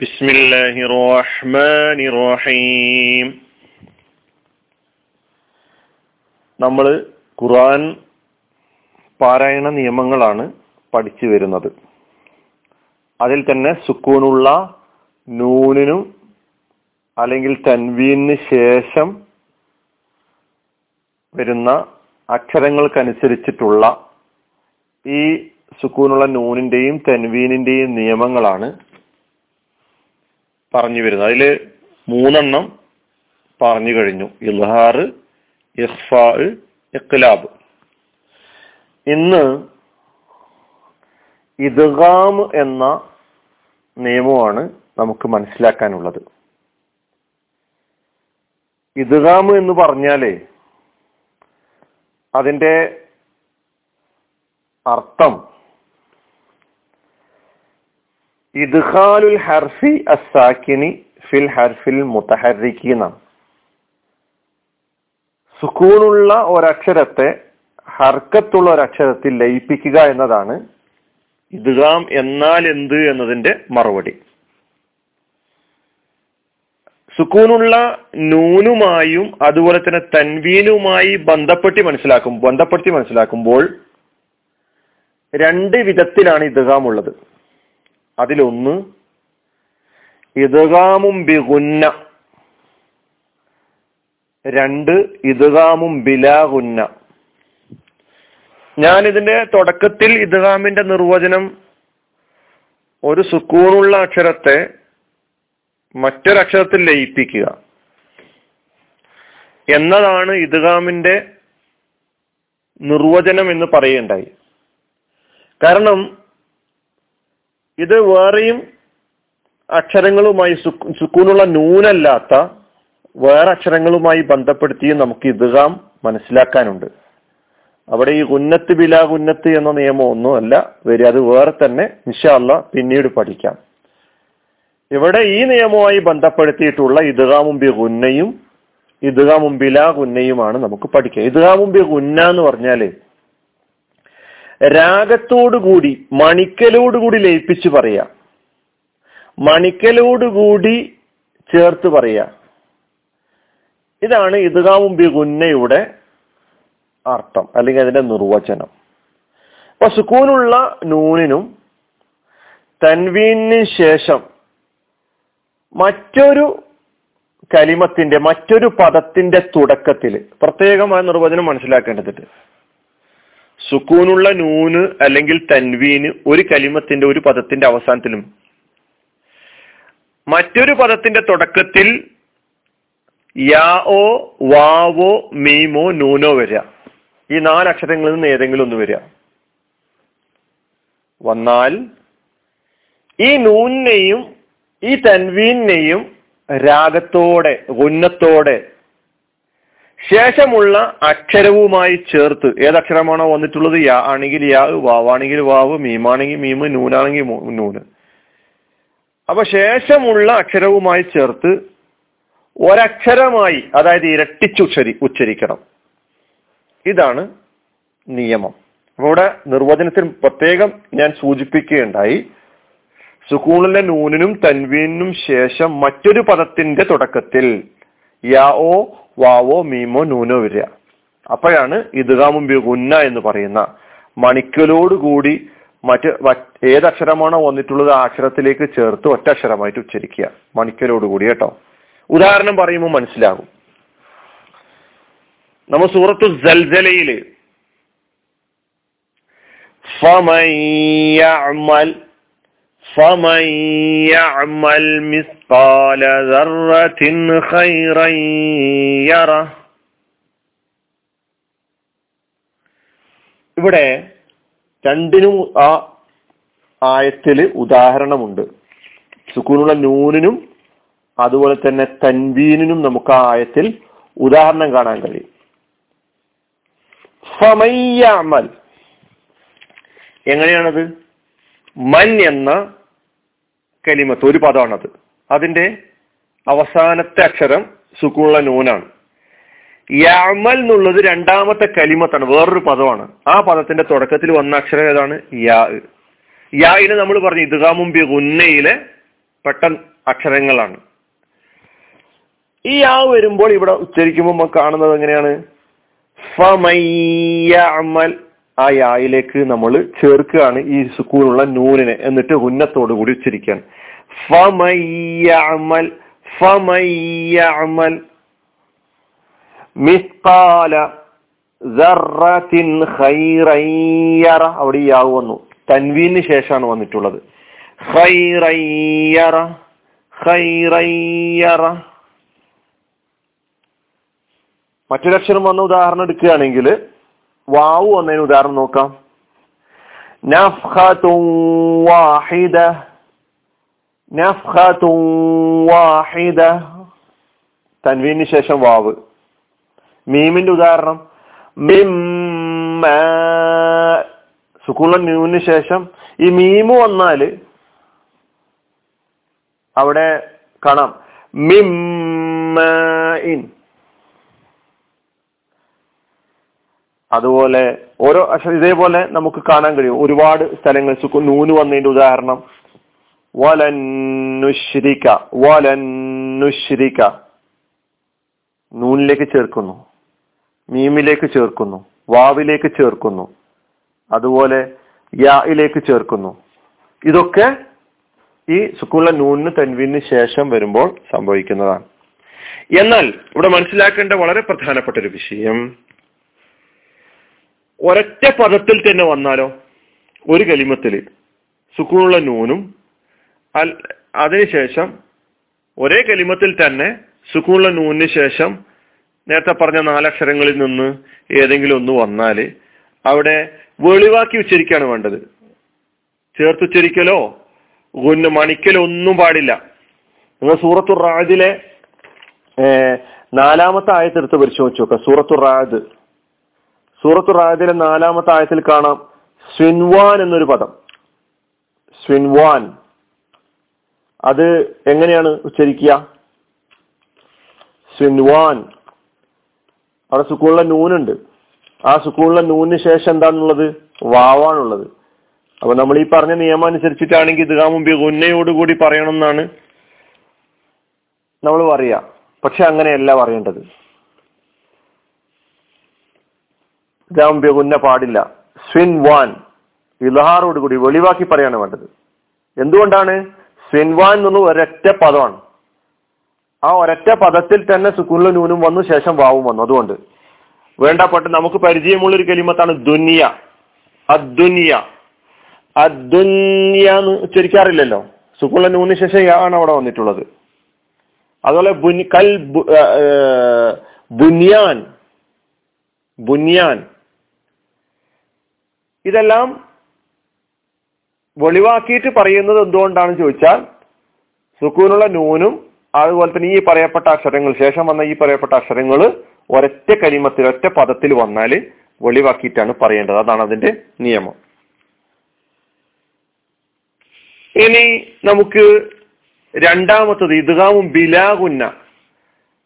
بسم الله الرحمن الرحيم നമ്മൾ ഖുർആൻ പാരായണ നിയമങ്ങളാണ് പഠിച്ചു വരുന്നത് അതിൽ തന്നെ സുക്കൂനുള്ള നൂനിനും അല്ലെങ്കിൽ തൻവീനു ശേഷം വരുന്ന അക്ഷരങ്ങൾക്കനുസരിച്ചിട്ടുള്ള ഈ സുക്കൂനുള്ള നൂനിന്റെയും തെൻവീനിന്റെയും നിയമങ്ങളാണ് പറഞ്ഞു വരുന്നത്. അതിൽ മൂന്നെണ്ണം പറഞ്ഞു കഴിഞ്ഞു. ഇൽഹാർ ഇഹ്ഫാ ഇഖ്ലാബ്. ഇന്ന് ഇദ്ഗാം എന്ന നിയമമാണ് നമുക്ക് മനസ്സിലാക്കാനുള്ളത്. ഇദ്ഗാം എന്ന് പറഞ്ഞാലേ അതിന്റെ അർത്ഥം ഇദ്ഖാലുൽ ഹർഫി അസാക്കിനി ഫിൽ ഹർഫിൽ മുത്തഹരിക്കി എന്നാണ് സുക്കൂണുള്ള ഒരക്ഷരത്തെ ഹർക്കത്തുള്ള ഒരക്ഷരത്തിൽ ലയിപ്പിക്കുക എന്നതാണ് ഇദ്ഗാം എന്നാൽ എന്ത് എന്നതിന്റെ മറുപടി. സുക്കൂണുള്ള നൂനുമായും അതുപോലെ തന്നെ തൻവീനുമായി ബന്ധപ്പെട്ടി മനസ്സിലാക്കും ബന്ധപ്പെടുത്തി മനസ്സിലാക്കുമ്പോൾ രണ്ട് വിധത്തിലാണ് ഇദ്ഗാം ഉള്ളത് അതിലൊന്ന് ഇതകാമും ബിഗുന്ന. രണ്ട് ഇതകാമും ബിലാഗുന്ന ഞാൻ ഇതിന്റെ തുടക്കത്തിൽ ഇദ്ഗാമിന്റെ നിർവചനം ഒരു സുക്കൂണുള്ള അക്ഷരത്തെ മറ്റൊരക്ഷരത്തിൽ ലയിപ്പിക്കുക. എന്നതാണ് ഇദ്ഗാമിന്റെ നിർവചനം എന്ന് പറയുണ്ടായി. കാരണം ഇത് വേറെയും അക്ഷരങ്ങളുമായി സുക്കൂനുള്ള നൂനല്ലാത്ത വേറെ അക്ഷരങ്ങളുമായി ബന്ധപ്പെടുത്തിയും നമുക്ക് ഇതുകാം മനസ്സിലാക്കാനുണ്ട്. അവിടെ ഈ ഉന്നത്ത് ബിലാ ഉന്നത്ത് എന്ന നിയമം ഒന്നും അല്ല വരിക അത് വേറെ തന്നെ നിഷാല്ല പിന്നീട് പഠിക്കാം. ഇവിടെ ഈ നിയമവുമായി ബന്ധപ്പെടുത്തിയിട്ടുള്ള ബി ഗുന്നയും ഇതുകാ മുമ്പിലാ ഗുന്നയുമാണ് നമുക്ക് പഠിക്കുക. ഇതുകാ ബി ഗുന്ന എന്ന് പറഞ്ഞാൽ രാഗത്തോടുകൂടി മണിക്കലോടുകൂടി ലയിപ്പിച്ച് പറയാ. മണിക്കലോടുകൂടി ചേർത്ത് പറയാ. ഇതാണ് ഇതുകാവും ബിഗുന്നയുടെ അർത്ഥം അല്ലെങ്കിൽ അതിന്റെ നിർവചനം. അപ്പൊ സുക്കൂനുള്ള നൂനിനും തൻവീനു ശേഷം മറ്റൊരു കലിമത്തിന്റെ മറ്റൊരു പദത്തിന്റെ തുടക്കത്തിൽ പ്രത്യേകമായ നിർവചനം മനസ്സിലാക്കേണ്ടതുണ്ട് സുക്കൂനുള്ള നൂന് അല്ലെങ്കിൽ തൻവീന് ഒരു കലിമത്തിന്റെ ഒരു പദത്തിന്റെ അവസാനത്തിലും. മറ്റൊരു പദത്തിന്റെ തുടക്കത്തിൽ യാഓ വാവോ മീമോ നൂനോ വരിക. ഈ നാല് അക്ഷരങ്ങളിൽ നിന്ന് ഏതെങ്കിലും ഒന്ന് വരിക. വന്നാൽ ഈ നൂനിനെയും ഈ തൻവീനെയും രാഗത്തോടെ ഉന്നത്തോടെ ശേഷമുള്ള അക്ഷരവുമായി ചേർത്ത് ഏതക്ഷരമാണോ വന്നിട്ടുള്ളത്? യാ ആണെങ്കിൽ യാ വാവാണെങ്കിൽ വാവ് മീമാണെങ്കിൽ മീമ് നൂനാണെങ്കിൽ നൂന് അപ്പൊ ശേഷമുള്ള അക്ഷരവുമായി ചേർത്ത് ഒരക്ഷരമായി അതായത് ഇരട്ടിച്ച് ഉച്ചരി ഉച്ചരിക്കണം. ഇതാണ് നിയമം. അപ്പൊ ഇവിടെ നിർവചനത്തിൽ പ്രത്യേകം ഞാൻ സൂചിപ്പിക്കുകയുണ്ടായി സുക്കൂണിലെ നൂനിനും തൻവീനും ശേഷം മറ്റൊരു പദത്തിന്റെ തുടക്കത്തിൽ യാഓ വാവോ മീമോ നൂനോ വരിക. അപ്പോഴാണ് ഇദ്ഗാമും ഉന്ന എന്ന് പറയുന്ന. മണിക്കലോടുകൂടി മറ്റ് ഏതക്ഷരമാണോ വന്നിട്ടുള്ളത് ആ അക്ഷരത്തിലേക്ക് ചേർത്ത് ഒറ്റ അക്ഷരമായിട്ട് ഉച്ചരിക്കുക മണിക്കലോടുകൂടി കേട്ടോ. ഉദാഹരണം പറയുമ്പോൾ മനസ്സിലാകും. നമ്മൾ സൂറത്തു ജൽജലയിൽ فمن يعمل مثقال ذرة خيرا يره ഇവിടെ രണ്ടിനും ആ ആയത്തില് ഉദാഹരണമുണ്ട് സുക്കൂനുള്ള നൂനിനും അതുപോലെ തന്നെ തൻവീനിനും നമുക്ക് ആ ആയത്തിൽ ഉദാഹരണം കാണാൻ കഴിയും ഫമയ്യാമൽ എങ്ങനെയാണത് മൻ എന്ന കലിമത്ത് ഒരു പദമാണത്. അതിന്റെ അവസാനത്തെ അക്ഷരം സുക്കൂണുള്ള നൂനാണ്. യാമൽ എന്നുള്ളത് രണ്ടാമത്തെ കലിമത്താണ് വേറൊരു പദമാണ്. ആ പദത്തിന്റെ തുടക്കത്തിൽ വന്ന അക്ഷരം ഏതാണ്? യാ. യായിനെ നമ്മൾ പറഞ്ഞു ഇദ്ഗാമും ഉന്നയിലെ പെട്ട അക്ഷരങ്ങളാണ്. ഈ യാ വരുമ്പോൾ ഇവിടെ ഉച്ചരിക്കുമ്പോൾ കാണുന്നത് എങ്ങനെയാണ്? ഫമയ്യഅമൽ ആ യായിലേക്ക് നമ്മൾ ചേർക്കുകയാണ് ഈ സുക്കൂനുള്ള നൂനിനെ എന്നിട്ട് ഉന്നത്തോടു കൂടി ഉച്ചരിക്കാൻ അവിടെ ഈ യാവ് വന്നു. തൻവീന് ശേഷമാണ് വന്നിട്ടുള്ളത്. മറ്റൊരക്ഷരം വന്ന ഉദാഹരണം എടുക്കുകയാണെങ്കിൽ വാവു വന്നതിന് ഉദാഹരണം നോക്കാം. വാഹിദ. വാഹിദ. തൻവീന് ശേഷം വാവ്. മീമിന്റെ ഉദാഹരണം. മിം സുക്കുള്ള ന്യൂവിന് ശേഷം ഈ മീമ് വന്നാൽ അവിടെ കാണാം. മിം ഇൻ. അതുപോലെ ഓരോ ഇതേപോലെ നമുക്ക് കാണാൻ കഴിയും. ഒരുപാട് സ്ഥലങ്ങൾ സുക്കു നൂന് വന്നതിന്റെ ഉദാഹരണം. വലന്നുശ്രിക വലന്നുശ്രിക നൂനിലേക്ക് ചേർക്കുന്നു. മീമിലേക്ക് ചേർക്കുന്നു. വാവിലേക്ക് ചേർക്കുന്നു. അതുപോലെ യായിലേക്ക് ചേർക്കുന്നു. ഇതൊക്കെ ഈ സുക്കുള്ള നൂനിന് തൻവീനു ശേഷം വരുമ്പോൾ സംഭവിക്കുന്നതാണ്. എന്നാൽ ഇവിടെ മനസ്സിലാക്കേണ്ട വളരെ പ്രധാനപ്പെട്ട ഒരു വിഷയം. ഒരൊറ്റ പദത്തിൽ തന്നെ വന്നാലോ? ഒരു കലിമത്തിൽ. സുക്കൂണുള്ള നൂനും. അതിനുശേഷം ഒരേ കലിമത്തിൽ തന്നെ സുക്കൂണുള്ള നൂനിന് ശേഷം നേരത്തെ പറഞ്ഞ നാലക്ഷരങ്ങളിൽ നിന്ന് ഏതെങ്കിലും ഒന്ന് വന്നാൽ അവിടെ വെളിവാക്കി ഉച്ചരിക്കാണ് വേണ്ടത്. ചേർത്തുച്ചരിക്കലോ ഗുന്ന മണിക്കലോ ഒന്നും പാടില്ല. നിങ്ങൾ സൂറത്തു റാദിലെ നാലാമത്തെ ആയത്തെടുത്ത് പരിശോധിച്ചു നോക്കാം. സൂറത്തു റാദ് സൂറത്തു റാദിലെ നാലാമത്തെ ആയത്തിൽ കാണാം സ്വിൻവാൻ എന്നൊരു പദം. സ്വിൻവാൻ. അത് എങ്ങനെയാണ് ഉച്ചരിക്കുക? സ്വിൻവാൻ. അവിടെ സുക്കൂളിലെ നൂനുണ്ട്. ആ സുക്കൂളിലെ നൂനിന് ശേഷം എന്താണുള്ളത്? വാവാണുള്ളത്. അപ്പൊ നമ്മൾ ഈ പറഞ്ഞ നിയമം അനുസരിച്ചിട്ടാണെങ്കിൽ ഇത് മുമ്പ് ഉന്നയോടുകൂടി പറയണം എന്നാണ് നമ്മൾ പറയാ പക്ഷെ അങ്ങനെയല്ല പറയേണ്ടത്. ഇതാകുമ്പോ ഉന്ന പാടില്ല. സ്വിൻ വാൻ ഇലഹാറോട് കൂടി വെളിവാക്കി പറയാണ് വേണ്ടത്. എന്തുകൊണ്ടാണ്? സ്വിൻവാൻ എന്നുള്ള ഒരൊറ്റ പദമാണ്. ആ ഒരൊറ്റ പദത്തിൽ തന്നെ സുക്കുള്ള ന്യൂനും വന്നു ശേഷം വാവും വന്നു. അതുകൊണ്ട് വേണ്ടപ്പെട്ട് നമുക്ക് പരിചയമുള്ള ഒരു കലിമത്താണ് ദുനിയ. അദ്ദുനിയ. അദ്ദുനിയ എന്ന് ഉച്ചരിക്കാറില്ലല്ലോ. സുക്കുള്ള നൂന് ശേഷം ആണ് അവിടെ വന്നിട്ടുള്ളത്. അതുപോലെ കൽ ബുനിയാൻ. ബുനിയാൻ. ഇതെല്ലാം വെളിവാക്കിയിട്ട് പറയുന്നത് എന്തുകൊണ്ടാണെന്ന് ചോദിച്ചാൽ സുക്കൂനുള്ള നൂനും അതുപോലെ തന്നെ ഈ പറയപ്പെട്ട അക്ഷരങ്ങൾ ശേഷം വന്ന ഈ പറയപ്പെട്ട അക്ഷരങ്ങൾ ഒരൊറ്റ കരിമത്തിൽ ഒറ്റ പദത്തിൽ വന്നാൽ വെളിവാക്കിയിട്ടാണ് പറയേണ്ടത്. അതാണ് അതിന്റെ നിയമം. ഇനി നമുക്ക് രണ്ടാമത്തത് ഇതുകാവും ബിലാകുന്ന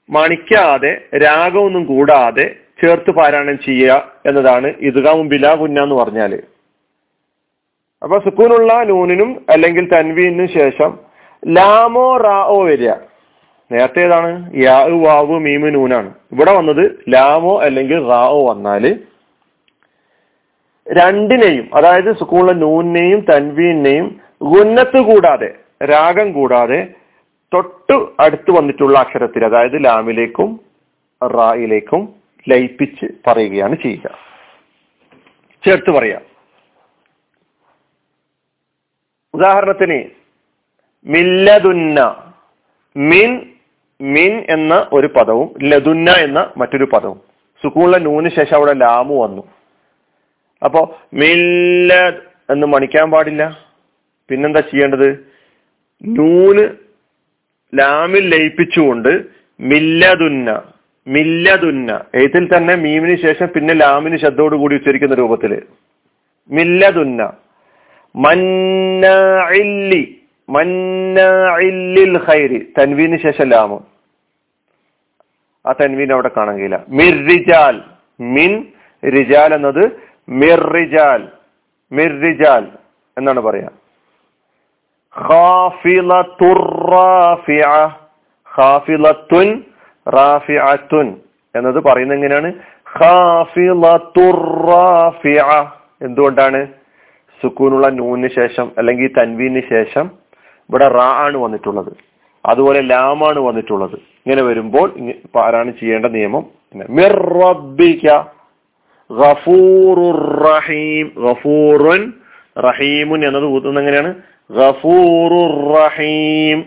മണിക്കാതെ രാഗമൊന്നും കൂടാതെ ചേർത്ത് പാരായണം ചെയ്യുക എന്നതാണ് ഇതുകാവും കുന്ന എന്ന് പറഞ്ഞാൽ. അപ്പൊ സുക്കൂനുള്ള നൂനിനും അല്ലെങ്കിൽ തൻവീനും ശേഷം ലാമോ റാവോ വരിക. നേരത്തെ ഏതാണ്? യാ വാവ് മീമ് നൂനാണ്. ഇവിടെ വന്നത് ലാമോ അല്ലെങ്കിൽ റാവോ വന്നാൽ രണ്ടിനെയും അതായത് സുക്കൂണിലെ നൂനിനെയും തൻവീനെയും ഗുന്നത്ത് കൂടാതെ രാഗം കൂടാതെ തൊട്ട് അടുത്ത് വന്നിട്ടുള്ള അക്ഷരത്തിൽ അതായത് ലാമിലേക്കും റായിലേക്കും ലയിപ്പിച്ച് പറയുകയാണ് ചെയ്യുക. ചേർത്ത് പറയാം. ഉദാഹരണത്തിന് മില്ലതുന്ന മിൻ മിൻ എന്ന ഒരു പദവും ലതുന്ന എന്ന മറ്റൊരു പദവും. സുക്കൂണിലെ നൂന് ശേഷം അവിടെ ലാമു വന്നു. അപ്പോ മില്ല എന്ന് മണിക്കാൻ പാടില്ല. പിന്നെന്താ ചെയ്യേണ്ടത്? നൂന് ലാമിൽ ലയിപ്പിച്ചുകൊണ്ട് മില്ലതുന്ന മില്ലതുന്ന എഴുത്തിൽ തന്നെ മീമിന് ശേഷം പിന്നെ ലാമിന് ശബ്ദോട് കൂടി ഉച്ചരിക്കുന്ന രൂപത്തിൽ. മില്ലതുന്ന മന്നഇല്ലി. മന്നഇല്ലിൽ ഖൈരി. തൻവീന് ശേഷം ലാമ്. ആ തൻവീൻ അവിടെ കാണാൻ കഴിയില്ല. മിർ റിജാൽ മിൻ റിജാൽ എന്നത് മിർ റിജാൽ മിർ റിജാൽ എന്നാണ് പറയാ. ഖാഫിലത്തുർ റാഫിഅ. ഖാഫിലത്തുൻ റാഫിഅത്തുൻ. എന്നത് പറയുന്നത് എങ്ങനെയാണ്? എന്തുകൊണ്ടാണ്? സുക്കൂനുള്ള നൂന് ശേഷം അല്ലെങ്കിൽ തൻവീന് ശേഷം ഇവിടെ റാ ആണ് വന്നിട്ടുള്ളത്. അതുപോലെ ലാമാണ് വന്നിട്ടുള്ളത്. ഇങ്ങനെ വരുമ്പോൾ ആരാണ് ചെയ്യേണ്ട നിയമം? മിർ റബ്ബിക റഹീം. ഗഫൂറുൻ റഹീമുൻ എന്നത് ഊതുന്നത് എങ്ങനെയാണ്? ഗഫൂറുർ റഹീം.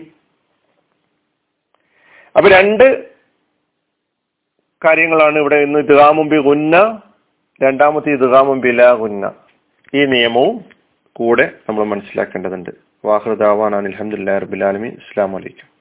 അപ്പൊ രണ്ട് കാര്യങ്ങളാണ് ഇവിടെ ഇന്ന് ഇതുകാമുമ്പി കുന്ന രണ്ടാമത്തെ ഇതുകാമുമ്പി ബില കുന്ന ഈ നിയമവും കൂടെ നമ്മൾ മനസ്സിലാക്കേണ്ടതുണ്ട്. വാഹൃദാവാൻ അലഹമുല്ലാ റബുലാലമി ഇസ്ലാം വലൈക്കും